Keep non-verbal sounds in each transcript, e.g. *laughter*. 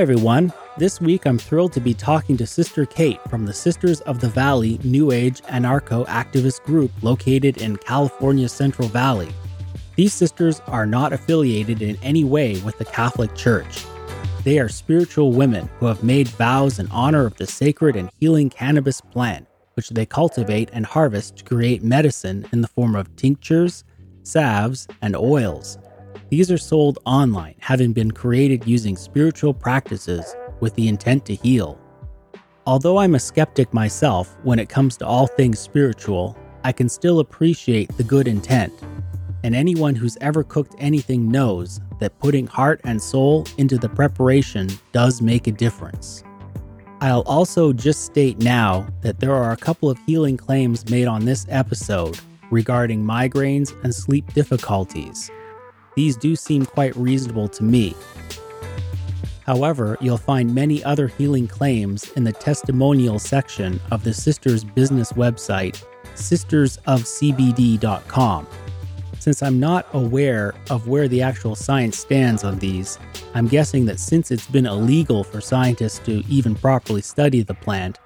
Hi, everyone. This week I'm thrilled to be talking to Sister Kate from the Sisters of the Valley New Age anarcho activist group located in California's Central Valley. These sisters are not affiliated in any way with the Catholic Church. They are spiritual women who have made vows in honor of the sacred and healing cannabis plant, which they cultivate and harvest to create medicine in the form of tinctures, salves, and oils. These are sold online, having been created using spiritual practices with the intent to heal. Although I'm a skeptic myself when it comes to all things spiritual, I can still appreciate the good intent. And anyone who's ever cooked anything knows that putting heart and soul into the preparation does make a difference. I'll also just state now that there are a couple of healing claims made on this episode regarding migraines and sleep difficulties. These do seem quite reasonable to me. However, you'll find many other healing claims in the testimonial section of the Sisters business website, sistersofcbd.com. Since I'm not aware of where the actual science stands on these, I'm guessing that since it's been illegal for scientists to even properly study the plant,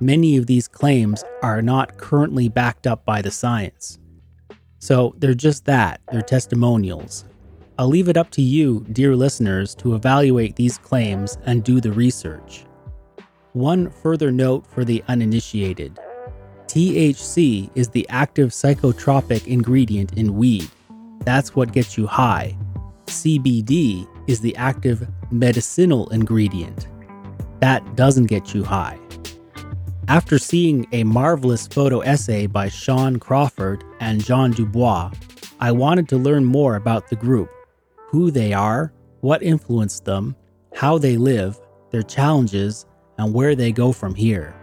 many of these claims are not currently backed up by the science. So they're just that, they're testimonials. I'll leave it up to you, dear listeners, to evaluate these claims and do the research. One further note for the uninitiated THC is the active psychotropic ingredient in weed. That's what gets you high. CBD is the active medicinal ingredient. That doesn't get you high. After seeing a marvelous photo essay by Sean Crawford and John Dubois, I wanted to learn more about the group who they are, what influenced them, how they live, their challenges, and where they go from here.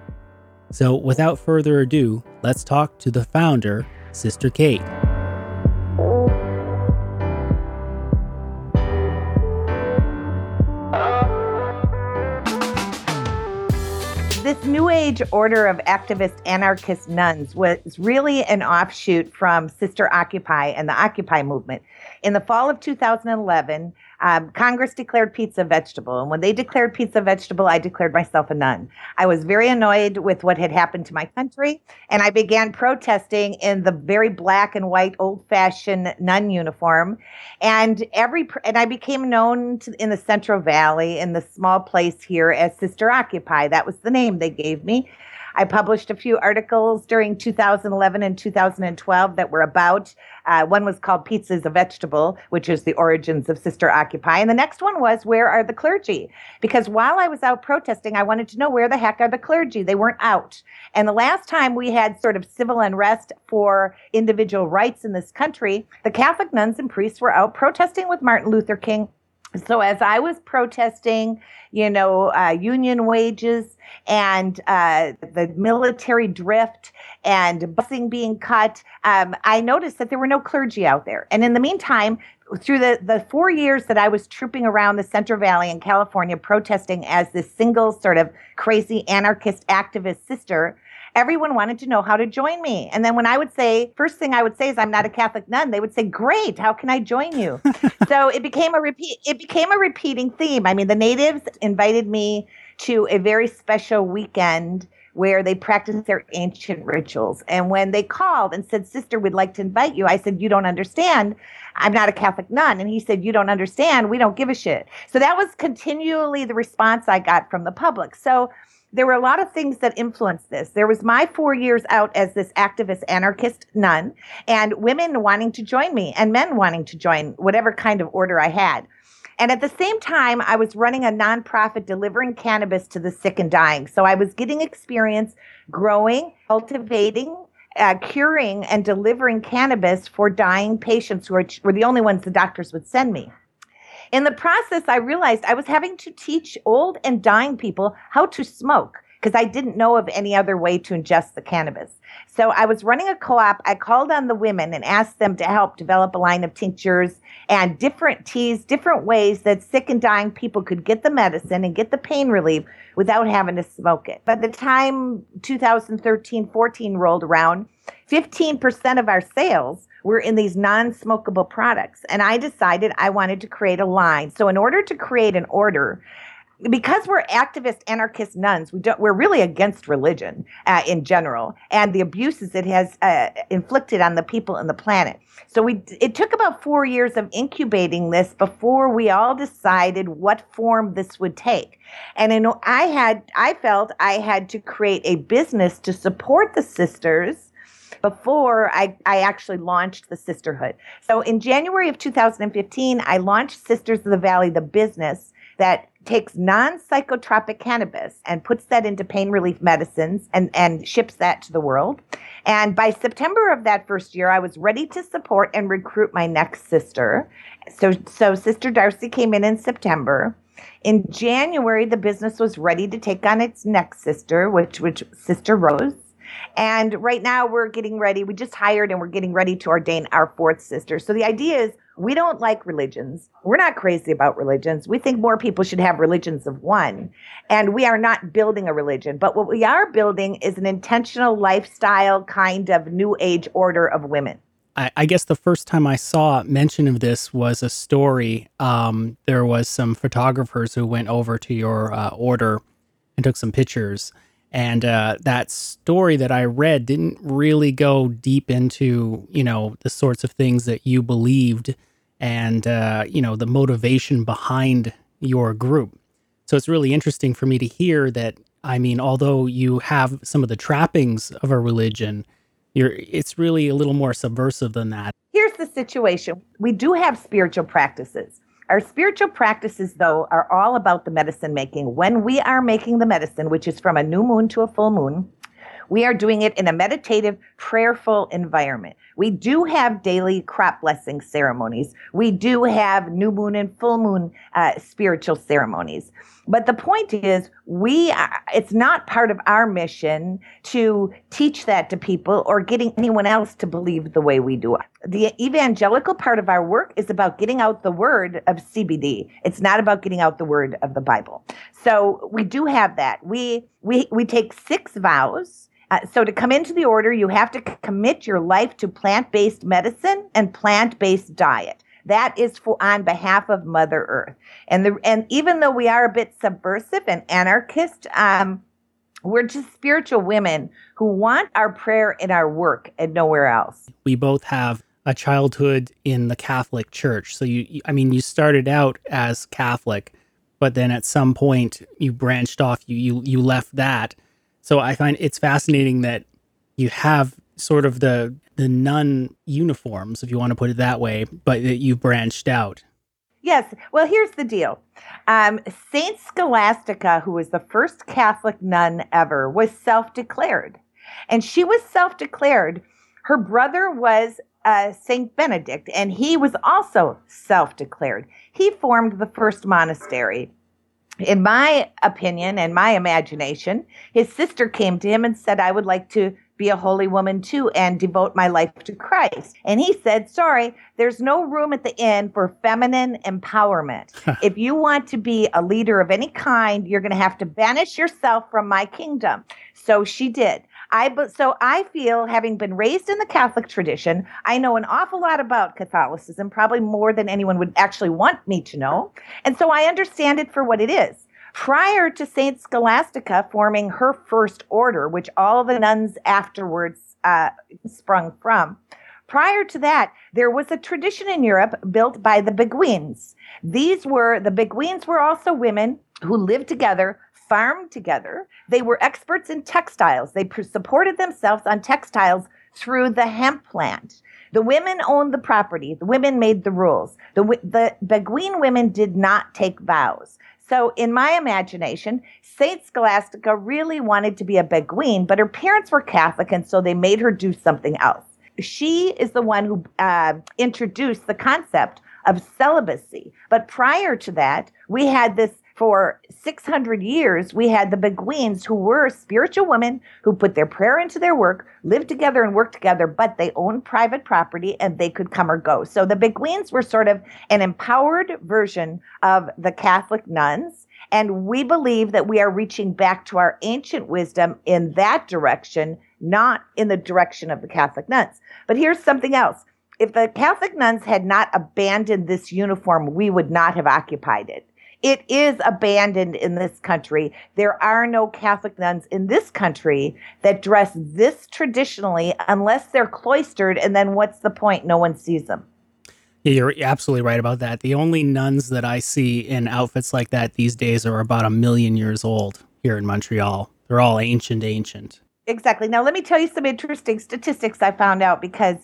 So, without further ado, let's talk to the founder, Sister Kate. New Age order of activist anarchist nuns was really an offshoot from Sister Occupy and the Occupy movement. In the fall of 2011, um, Congress declared pizza vegetable. And when they declared pizza vegetable, I declared myself a nun. I was very annoyed with what had happened to my country. And I began protesting in the very black and white, old fashioned nun uniform. And every, and I became known to, in the Central Valley, in the small place here as Sister Occupy. That was the name they gave me. I published a few articles during 2011 and 2012 that were about. Uh, one was called Pizza's a Vegetable, which is the origins of Sister Occupy. And the next one was Where are the clergy? Because while I was out protesting, I wanted to know where the heck are the clergy? They weren't out. And the last time we had sort of civil unrest for individual rights in this country, the Catholic nuns and priests were out protesting with Martin Luther King so as I was protesting, you know, uh, union wages and uh, the military drift and busing being cut, um, I noticed that there were no clergy out there. And in the meantime, through the, the four years that I was trooping around the Central Valley in California protesting as this single sort of crazy anarchist activist sister, everyone wanted to know how to join me. And then when I would say, first thing I would say is I'm not a Catholic nun, they would say, Great, how can I join you? *laughs* so it became a repeat it became a repeating theme. I mean, the natives invited me to a very special weekend where they practiced their ancient rituals. And when they called and said, Sister, we'd like to invite you, I said, You don't understand. I'm not a Catholic nun. And he said, You don't understand. We don't give a shit. So that was continually the response I got from the public. So there were a lot of things that influenced this. There was my four years out as this activist anarchist nun, and women wanting to join me, and men wanting to join whatever kind of order I had. And at the same time, I was running a nonprofit delivering cannabis to the sick and dying. So I was getting experience growing, cultivating, uh, curing, and delivering cannabis for dying patients who were the only ones the doctors would send me. In the process, I realized I was having to teach old and dying people how to smoke because I didn't know of any other way to ingest the cannabis. So I was running a co-op. I called on the women and asked them to help develop a line of tinctures and different teas, different ways that sick and dying people could get the medicine and get the pain relief without having to smoke it. By the time 2013 14 rolled around, 15% of our sales were in these non smokable products. And I decided I wanted to create a line. So, in order to create an order, because we're activist anarchist nuns, we don't, we're really against religion uh, in general and the abuses it has uh, inflicted on the people and the planet. So we it took about four years of incubating this before we all decided what form this would take. And in, I had I felt I had to create a business to support the sisters before I, I actually launched the sisterhood. So in January of 2015, I launched Sisters of the Valley, the business that takes non-psychotropic cannabis and puts that into pain relief medicines and, and ships that to the world. And by September of that first year, I was ready to support and recruit my next sister. So, so Sister Darcy came in in September. In January, the business was ready to take on its next sister, which which Sister Rose. And right now we're getting ready. We just hired and we're getting ready to ordain our fourth sister. So the idea is we don't like religions. We're not crazy about religions. We think more people should have religions of one. And we are not building a religion. But what we are building is an intentional lifestyle kind of new age order of women. I, I guess the first time I saw mention of this was a story. Um, there was some photographers who went over to your uh, order and took some pictures. And uh, that story that I read didn't really go deep into, you know, the sorts of things that you believed and, uh, you know, the motivation behind your group. So it's really interesting for me to hear that. I mean, although you have some of the trappings of a religion, you're, it's really a little more subversive than that. Here's the situation we do have spiritual practices. Our spiritual practices, though, are all about the medicine making. When we are making the medicine, which is from a new moon to a full moon, we are doing it in a meditative, prayerful environment. We do have daily crop blessing ceremonies. We do have new moon and full moon uh, spiritual ceremonies. But the point is, we it's not part of our mission to teach that to people or getting anyone else to believe the way we do. The evangelical part of our work is about getting out the word of CBD. It's not about getting out the word of the Bible. So we do have that. We we we take six vows uh, so to come into the order, you have to commit your life to plant-based medicine and plant-based diet. That is for on behalf of Mother Earth. And the and even though we are a bit subversive and anarchist, um, we're just spiritual women who want our prayer in our work and nowhere else. We both have a childhood in the Catholic Church. So you, I mean, you started out as Catholic, but then at some point you branched off. You you you left that so I find it's fascinating that you have sort of the the nun uniforms, if you want to put it that way, but that you branched out. Yes. Well, here's the deal. Um, Saint Scholastica, who was the first Catholic nun ever, was self-declared, and she was self-declared. Her brother was uh, Saint Benedict, and he was also self-declared. He formed the first monastery in my opinion and my imagination, his sister came to him and said, I would like to be a holy woman too and devote my life to Christ. And he said, Sorry, there's no room at the inn for feminine empowerment. *laughs* if you want to be a leader of any kind, you're going to have to banish yourself from my kingdom. So she did. I but so I feel having been raised in the Catholic tradition, I know an awful lot about Catholicism, probably more than anyone would actually want me to know. And so I understand it for what it is. Prior to Saint Scholastica forming her first order, which all the nuns afterwards uh, sprung from, Prior to that, there was a tradition in Europe built by the Beguines. These were, the Beguines were also women who lived together farmed together. They were experts in textiles. They supported themselves on textiles through the hemp plant. The women owned the property. The women made the rules. The, the Beguine women did not take vows. So, in my imagination, Saint Scholastica really wanted to be a Beguine, but her parents were Catholic, and so they made her do something else. She is the one who uh, introduced the concept of celibacy. But prior to that, we had this for 600 years, we had the Beguines who were spiritual women who put their prayer into their work, lived together and worked together, but they owned private property and they could come or go. So the Beguines were sort of an empowered version of the Catholic nuns. And we believe that we are reaching back to our ancient wisdom in that direction, not in the direction of the Catholic nuns. But here's something else. If the Catholic nuns had not abandoned this uniform, we would not have occupied it It is abandoned in this country. There are no Catholic nuns in this country that dress this traditionally unless they're cloistered. And then what's the point? No one sees them. Yeah, you're absolutely right about that. The only nuns that I see in outfits like that these days are about a million years old here in Montreal. They're all ancient, ancient. Exactly. Now, let me tell you some interesting statistics I found out because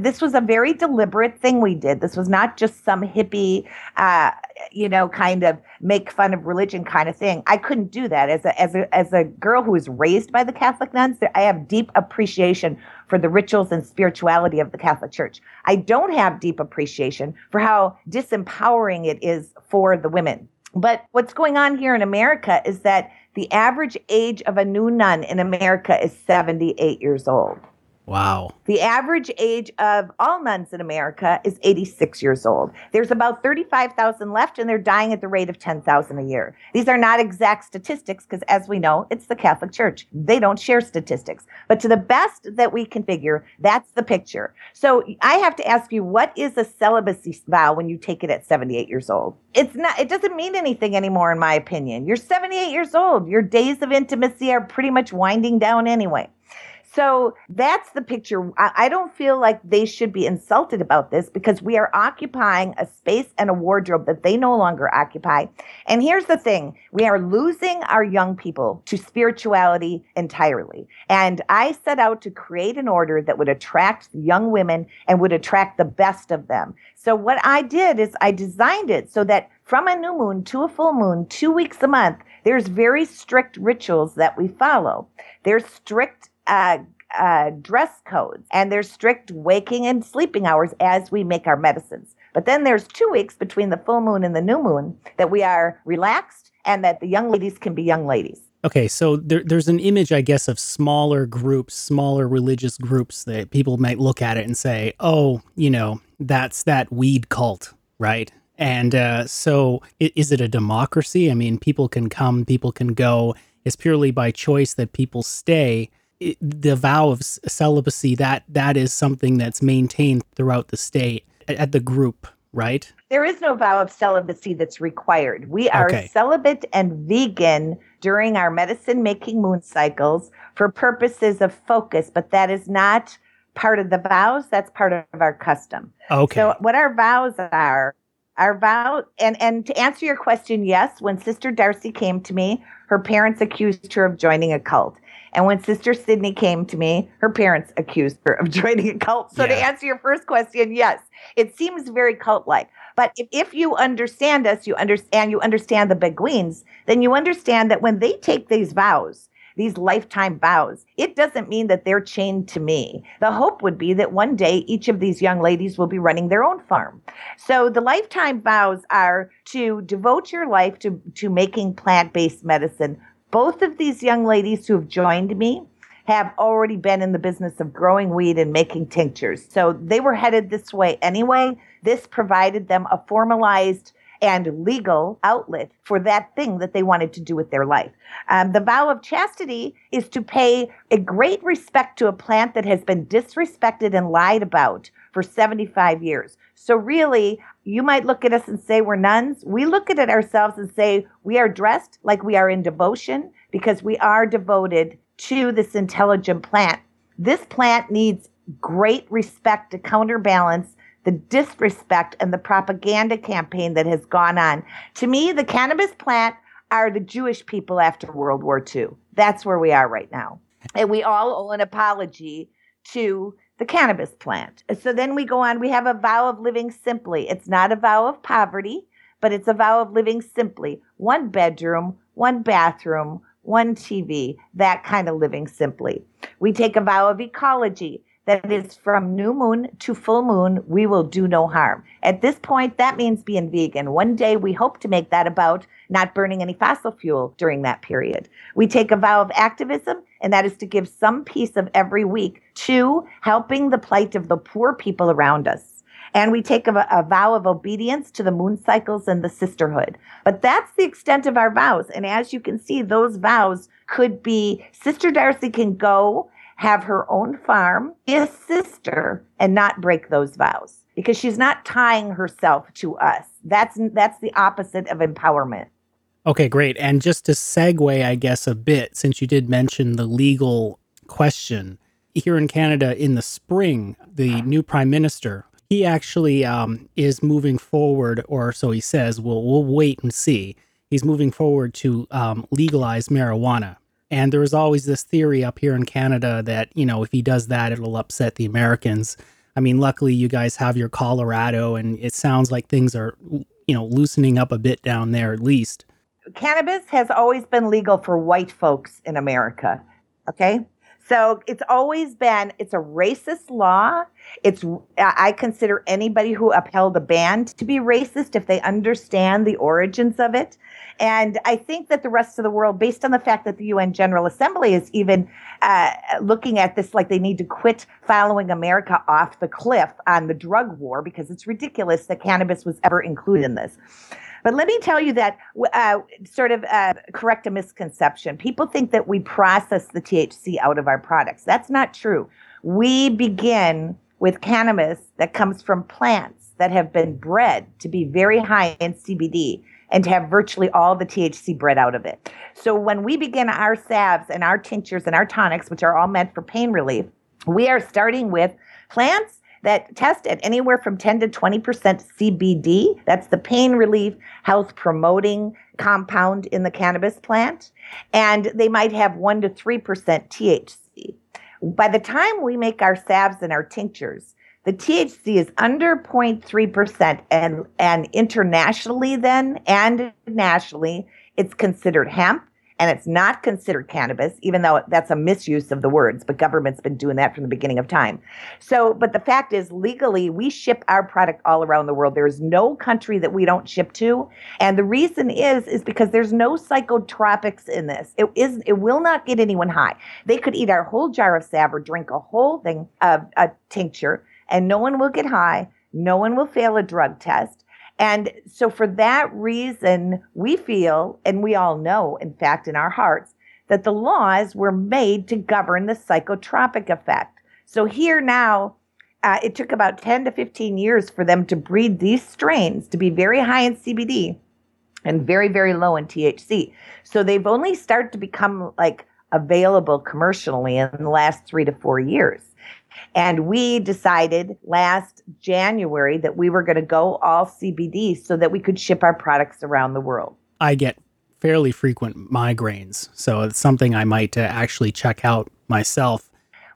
this was a very deliberate thing we did. This was not just some hippie, uh, you know, kind of make fun of religion kind of thing. I couldn't do that as a as a as a girl who was raised by the Catholic nuns. I have deep appreciation for the rituals and spirituality of the Catholic Church. I don't have deep appreciation for how disempowering it is for the women. But what's going on here in America is that the average age of a new nun in America is 78 years old. Wow. The average age of all nuns in America is 86 years old. There's about 35,000 left, and they're dying at the rate of 10,000 a year. These are not exact statistics because, as we know, it's the Catholic Church. They don't share statistics. But to the best that we can figure, that's the picture. So I have to ask you, what is a celibacy vow when you take it at 78 years old? It's not, it doesn't mean anything anymore, in my opinion. You're 78 years old. Your days of intimacy are pretty much winding down anyway. So that's the picture. I, don't feel like they should be insulted about this because we are occupying a space and a wardrobe that they no longer occupy. And here's the thing we are losing our young people to spirituality entirely. And I set out to create an order that would attract young women and would attract the best of them. So what I did is I designed it so that from a new moon to a full moon, two weeks a month, there's very strict rituals that we follow. There's strict uh, uh, dress codes and there's strict waking and sleeping hours as we make our medicines. But then there's two weeks between the full moon and the new moon that we are relaxed and that the young ladies can be young ladies. Okay, so there, there's an image, I guess, of smaller groups, smaller religious groups that people might look at it and say, oh, you know, that's that weed cult, right? And uh, so is it a democracy? I mean, people can come, people can go. It's purely by choice that people stay it, the vow of celibacy that that is something that's maintained throughout the state at, at the group right? There is no vow of celibacy that's required. We are okay. celibate and vegan during our medicine making moon cycles for purposes of focus but that is not part of the vows that's part of our custom. Okay. So what our vows are our vow and and to answer your question yes when sister darcy came to me her parents accused her of joining a cult and when Sister Sydney came to me, her parents accused her of *laughs* joining a cult. So yeah. to answer your first question, yes, it seems very cult-like. But if, if you understand us, you understand you understand the Beguines, then you understand that when they take these vows, these lifetime vows. It doesn't mean that they're chained to me. The hope would be that one day each of these young ladies will be running their own farm. So the lifetime vows are to devote your life to, to making plant based medicine both of these young ladies who have joined me have already been in the business of growing weed and making tinctures. So they were headed this way anyway. This provided them a formalized and legal outlet for that thing that they wanted to do with their life. Um, the vow of chastity is to pay a great respect to a plant that has been disrespected and lied about for 75 years. So, really, you might look at us and say we're nuns. We look at it ourselves and say we are dressed like we are in devotion because we are devoted to this intelligent plant. This plant needs great respect to counterbalance the disrespect and the propaganda campaign that has gone on. To me, the cannabis plant are the Jewish people after World War II. That's where we are right now. And we all owe an apology to the cannabis plant. So then we go on, we have a vow of living simply. It's not a vow of poverty, but it's a vow of living simply. One bedroom, one bathroom, one TV, that kind of living simply. We take a vow of ecology that is from new moon to full moon, we will do no harm. At this point, that means being vegan. One day we hope to make that about not burning any fossil fuel during that period. We take a vow of activism, and that is to give some piece of every week to helping the plight of the poor people around us. And we take a, a, vow of obedience to the moon cycles and the sisterhood. But that's the extent of our vows. And as you can see, those vows could be Sister Darcy can go have her own farm, be a sister, and not break those vows because she's not tying herself to us. That's that's the opposite of empowerment. Okay, great. And just to segue, I guess, a bit, since you did mention the legal question, here in Canada in the spring, the new prime minister, he actually um, is moving forward, or so he says. We'll, we'll wait and see. He's moving forward to um, legalize marijuana. And there was always this theory up here in Canada that, you know, if he does that, it'll upset the Americans. I mean, luckily, you guys have your Colorado, and it sounds like things are, you know, loosening up a bit down there at least cannabis has always been legal for white folks in America. Okay. So it's always been, it's a racist law. It's, I consider anybody who upheld a ban to be racist if they understand the origins of it. And I think that the rest of the world, based on the fact that the UN General Assembly is even uh, looking at this like they need to quit following America off the cliff on the drug war because it's ridiculous that cannabis was ever included in this. But let me tell you that uh, sort of uh, correct a misconception. People think that we process the THC out of our products. That's not true. We begin with cannabis that comes from plants that have been bred to be very high in CBD and to have virtually all the THC bred out of it. So when we begin our salves and our tinctures and our tonics, which are all meant for pain relief, we are starting with plants that test at anywhere from 10 to 20% CBD. That's the pain relief, health promoting compound in the cannabis plant. And they might have 1 to 3% THC. By the time we make our salves and our tinctures, the THC is under 0.3% and, and internationally then and nationally, it's considered hemp and it's not considered cannabis, even though that's a misuse of the words, but government's been doing that from the beginning of time. So, but the fact is, legally, we ship our product all around the world. There's no country that we don't ship to. And the reason is, is because there's no psychotropics in this. It is, it will not get anyone high. They could eat our whole jar of salve or drink a whole thing of a tincture and no one will get high. No one will fail a drug test and so, for that reason, we feel, and we all know, in fact, in our hearts, that the laws were made to govern the psychotropic effect. So, here now, uh, it took about 10 to 15 years for them to breed these strains to be very high in CBD and very, very low in THC. So, they've only started to become like available commercially in the last three to four years. And we decided last January that we were going to go all CBD so that we could ship our products around the world. I get fairly frequent migraines, so it's something I might uh, actually check out myself.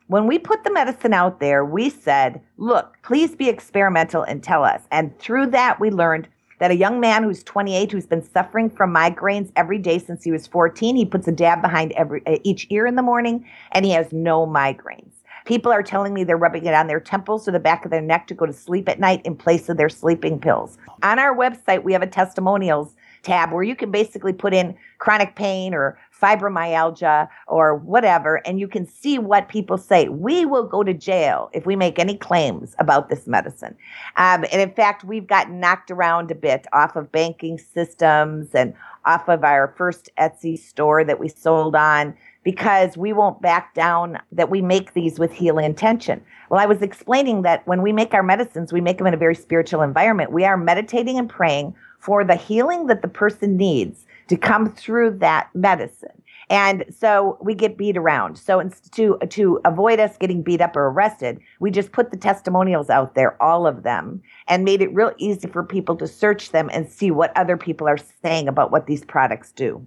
When we put the medicine out there, we said, look, please be experimental and tell us. And through that, we learned that a young man who's 28 who's been suffering from migraines every day since he was 14 he puts a dab behind every uh, each ear in the morning and he has no migraines People are telling me they're rubbing it on their temples or the back of their neck to go to sleep at night in place of their sleeping pills. On our website, we have a testimonials tab where you can basically put in chronic pain or fibromyalgia or whatever, and you can see what people say. We will go to jail if we make any claims about this medicine. Um, and in fact, we've gotten knocked around a bit off of banking systems and off of our first Etsy store that we sold on because we won't back down that we make these with healing intention. Well, I was explaining that when we make our medicines, we make them in a very spiritual environment. We are meditating and praying for the healing that the person needs to come through that medicine. And so we get beat around. So to to avoid us getting beat up or arrested, we just put the testimonials out there, all of them, and made it real easy for people to search them and see what other people are saying about what these products do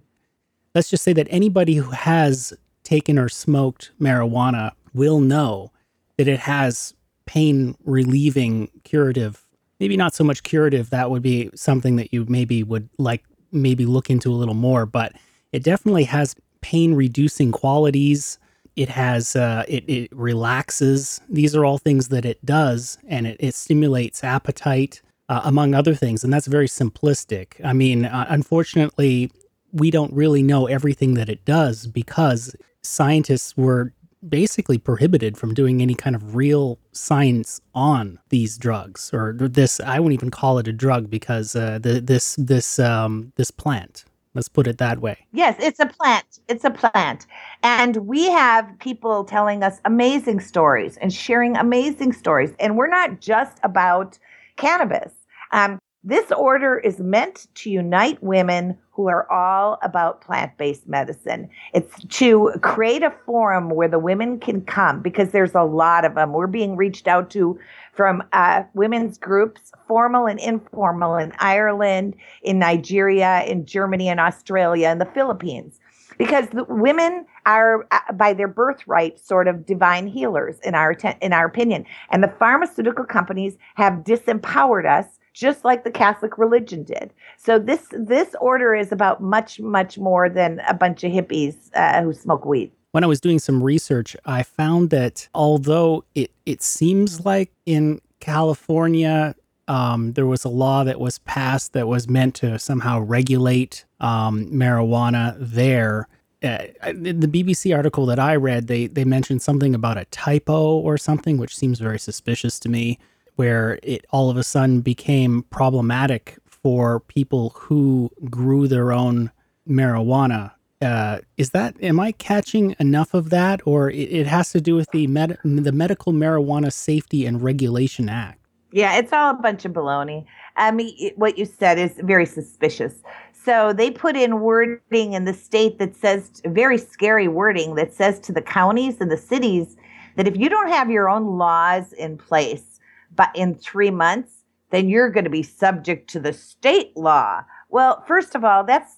let's just say that anybody who has taken or smoked marijuana will know that it has pain relieving curative maybe not so much curative that would be something that you maybe would like maybe look into a little more but it definitely has pain reducing qualities. It has uh, it, it relaxes. These are all things that it does and it, it stimulates appetite uh, among other things and that's very simplistic. I mean uh, unfortunately we don't really know everything that it does because scientists were basically prohibited from doing any kind of real science on these drugs or this I wouldn't even call it a drug because uh, the, this this um, this plant Let's put it that way. Yes, it's a plant. It's a plant. And we have people telling us amazing stories and sharing amazing stories. And we're not just about cannabis. Um, this order is meant to unite women who are all about plant based medicine. It's to create a forum where the women can come because there's a lot of them. We're being reached out to from uh, women's groups, formal and informal, in Ireland, in Nigeria, in Germany, in Australia, and the Philippines. Because the women are, uh, by their birthright, sort of divine healers in our in our opinion, and the pharmaceutical companies have disempowered us just like the Catholic religion did. So this this order is about much much more than a bunch of hippies uh, who smoke weed. When I was doing some research, I found that although it it seems like in California um, there was a law that was passed that was meant to somehow regulate um, marijuana there. Uh, in the BBC article that I read, they they mentioned something about a typo or something, which seems very suspicious to me where it all of a sudden became problematic for people who grew their own marijuana. Uh, is that am I catching enough of that, or it, it has to do with the med- the Medical Marijuana Safety and Regulation Act? Yeah, it's all a bunch of baloney. I mean, it, what you said is very suspicious. So they put in wording in the state that says very scary wording that says to the counties and the cities that if you don't have your own laws in place but in three months, then you're going to be subject to the state law. Well, first of all, that's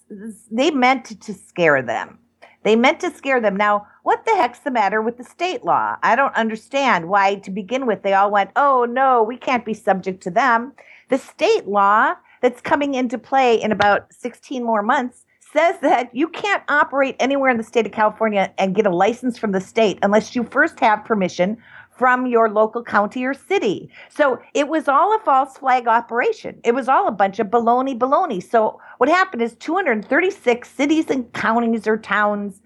they meant to scare them. They meant to scare them. Now, what the heck's the matter with the state law? I don't understand why, to begin with, they all went, oh, no, we can't be subject to them. The state law that's coming into play in about 16 more months says that you can't operate anywhere in the state of California and get a license from the state unless you first have permission from your local county or city. So it was all a false flag operation. It was all a bunch of baloney baloney. So what happened is 236 cities and counties or towns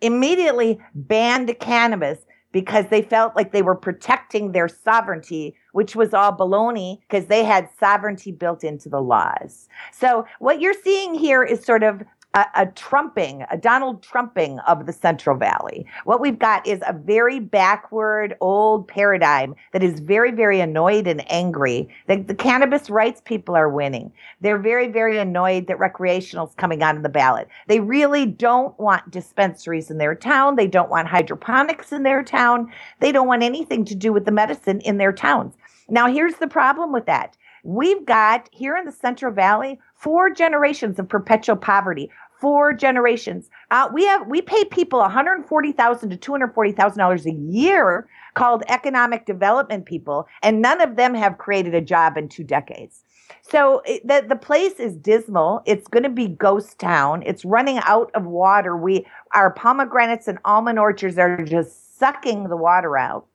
immediately banned cannabis because they felt like they were protecting their sovereignty, which was all baloney because they had sovereignty built into the laws. So what you're seeing here is sort of a, a, trumping, a Donald Trumping of the Central Valley. What we've got is a very backward, old paradigm that is very, very annoyed and angry that the cannabis rights people are winning. They're very, very annoyed that recreational's coming on the ballot. They really don't want dispensaries in their town. They don't want hydroponics in their town. They don't want anything to do with the medicine in their towns. Now, here's the problem with that. We've got here in the Central Valley four generations of perpetual poverty four generations. Uh, we have we pay people one hundred forty thousand to two hundred forty thousand dollars a year called economic development people, and none of them have created a job in two decades. So it, the the place is dismal. It's going to be ghost town. It's running out of water. We our pomegranates and almond orchards are just sucking the water out.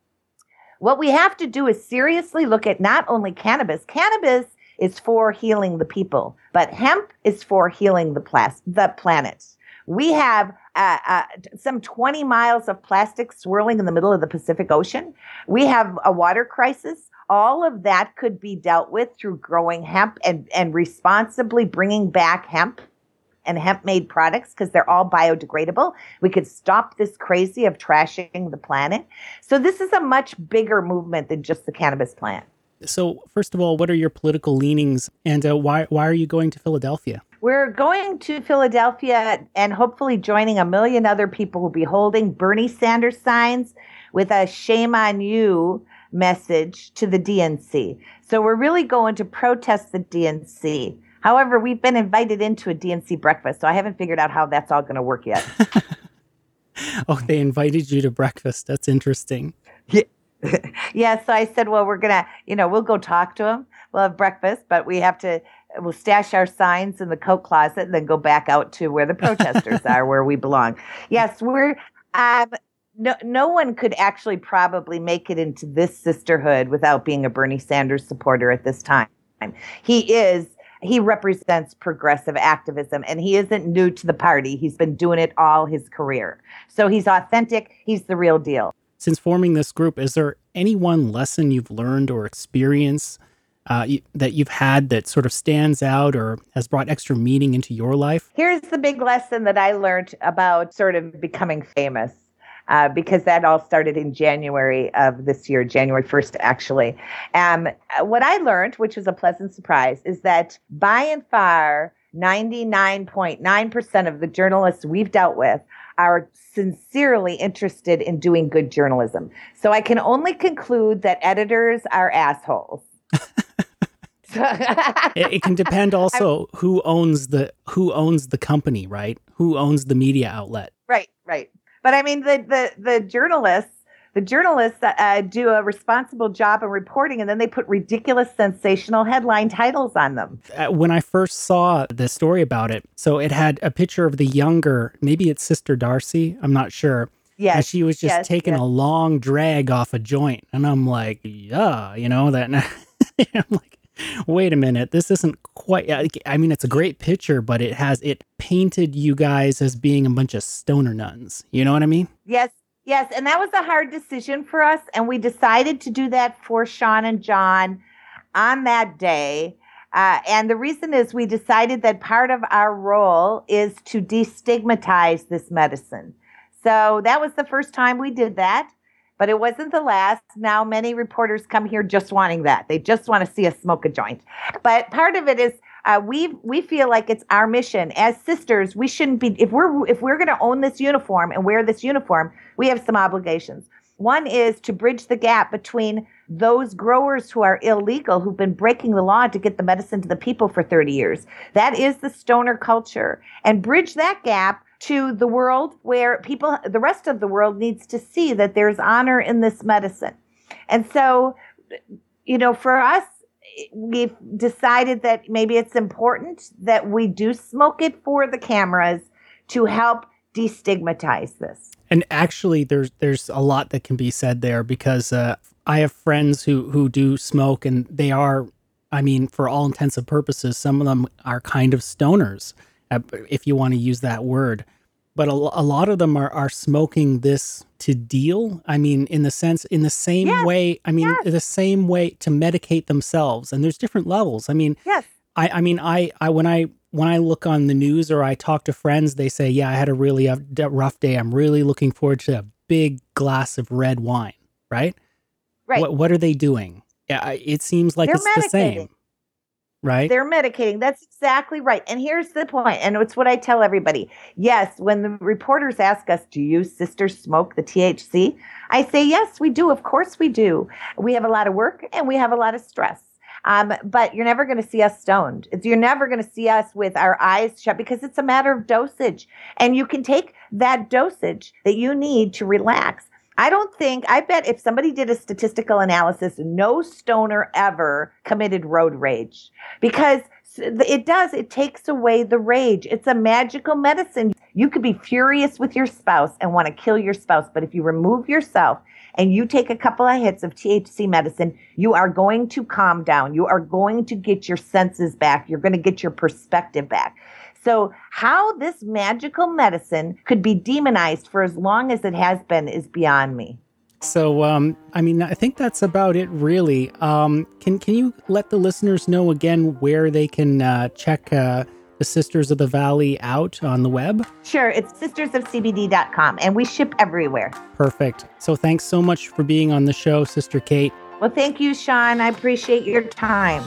What we have to do is seriously look at not only cannabis. Cannabis is for healing the people, but hemp is for healing the, plas- the planet. We have uh, uh, some 20 miles of plastic swirling in the middle of the Pacific Ocean. We have a water crisis. All of that could be dealt with through growing hemp and, and responsibly bringing back hemp and hemp made products because they're all biodegradable. We could stop this crazy of trashing the planet. So, this is a much bigger movement than just the cannabis plant. So, first of all, what are your political leanings, and uh, why why are you going to Philadelphia? We're going to Philadelphia and hopefully joining a million other people who'll be holding Bernie Sanders signs with a "Shame on you" message to the DNC. So we're really going to protest the DNC. However, we've been invited into a DNC breakfast, so I haven't figured out how that's all going to work yet. *laughs* oh, they invited you to breakfast. That's interesting. Yeah. *laughs* yeah, so I said, well, we're gonna, you know, we'll go talk to him. We'll have breakfast, but we have to. We'll stash our signs in the coat closet and then go back out to where the *laughs* protesters are, where we belong. Yes, we're. Um, no, no one could actually probably make it into this sisterhood without being a Bernie Sanders supporter at this time. He is he represents progressive activism and he isn't new to the party. He's been doing it all his career. So he's authentic. He's the real deal. Since forming this group, is there any one lesson you've learned or experience uh, that you've had that sort of stands out or has brought extra meaning into your life? Here's the big lesson that I learned about sort of becoming famous. Uh, because that all started in January of this year, January 1st, actually. Um, what I learned, which was a pleasant surprise, is that by and far, 99.9% of the journalists we've dealt with are sincerely interested in doing good journalism. So I can only conclude that editors are assholes. *laughs* it, it, can depend *laughs* also I'm, who owns the who owns the company, right? Who owns the media outlet? Right, right. But I mean, the the the journalists the journalists uh, do a responsible job of reporting and then they put ridiculous sensational headline titles on them uh, when i first saw the story about it so it had a picture of the younger maybe it's sister darcy i'm not sure yeah she was just yes, taking yes. a long drag off a joint and i'm like yeah you know that *laughs* i'm like wait a minute this isn't quite i mean it's a great picture but it has it painted you guys as being a bunch of stoner nuns you know what i mean yes Yes, and that was a hard decision for us. And we decided to do that for Sean and John on that day. Uh, and the reason is we decided that part of our role is to destigmatize this medicine. So that was the first time we did that, but it wasn't the last. Now, many reporters come here just wanting that. They just want to see us smoke a joint. But part of it is uh, we we feel like it's our mission as sisters. We shouldn't be if we're if we're going to own this uniform and wear this uniform, we have some obligations. One is to bridge the gap between those growers who are illegal, who've been breaking the law to get the medicine to the people for 30 years. That is the stoner culture. And bridge that gap to the world where people, the rest of the world needs to see that there's honor in this medicine. And so, you know, for us, we've decided that maybe it's important that we do smoke it for the cameras to help destigmatize this. And actually, there's there's a lot that can be said there because uh, I have friends who who do smoke, and they are, I mean, for all intents and purposes, some of them are kind of stoners, uh, if you want to use that word but a, a lot of them are, are smoking this to deal. I mean, in the sense, in the same yes. way, I mean, yes. the same way to medicate themselves. And there's different levels. I mean, yes. I, I mean, I, I, when I, when I look on the news or I talk to friends, they say, yeah, I had a really uh, rough day. I'm really looking forward to a big glass of red wine. Right. Right. What, what are they doing? Yeah. It seems like They're it's the same. Right. They're medicating. That's exactly right. And here's the point, and it's what I tell everybody. Yes, when the reporters ask us, Do you sisters smoke the THC? I say, Yes, we do. Of course we do. We have a lot of work and we have a lot of stress. Um, but you're never going to see us stoned. You're never going to see us with our eyes shut because it's a matter of dosage. And you can take that dosage that you need to relax I don't think, I bet if somebody did a statistical analysis, no stoner ever committed road rage because it does, it takes away the rage. It's a magical medicine. You could be furious with your spouse and want to kill your spouse, but if you remove yourself and you take a couple of hits of THC medicine, you are going to calm down. You are going to get your senses back. You're going to get your perspective back. So, how this magical medicine could be demonized for as long as it has been is beyond me. So, um, I mean, I think that's about it, really. Um, can can you let the listeners know again where they can uh, check uh, the Sisters of the Valley out on the web? Sure, it's sistersofcbd.com, and we ship everywhere. Perfect. So, thanks so much for being on the show, Sister Kate. Well, thank you, Sean. I appreciate your time.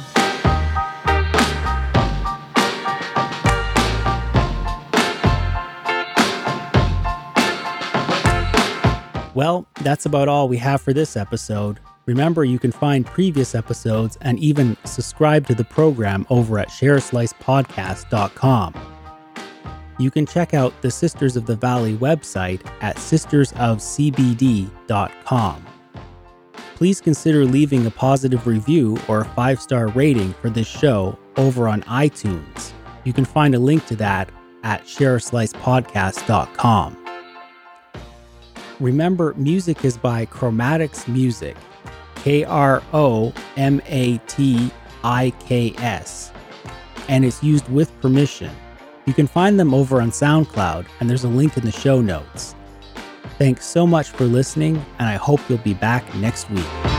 Well, that's about all we have for this episode. Remember, you can find previous episodes and even subscribe to the program over at shareaslicepodcast.com. You can check out the Sisters of the Valley website at sistersofcbd.com. Please consider leaving a positive review or a five star rating for this show over on iTunes. You can find a link to that at shareaslicepodcast.com. Remember, music is by Kromatiks Music, K R O M A T I K S, and it's used with permission. You can find them over on SoundCloud, and there's a link in the show notes. Thanks so much for listening, and I hope you'll be back next week.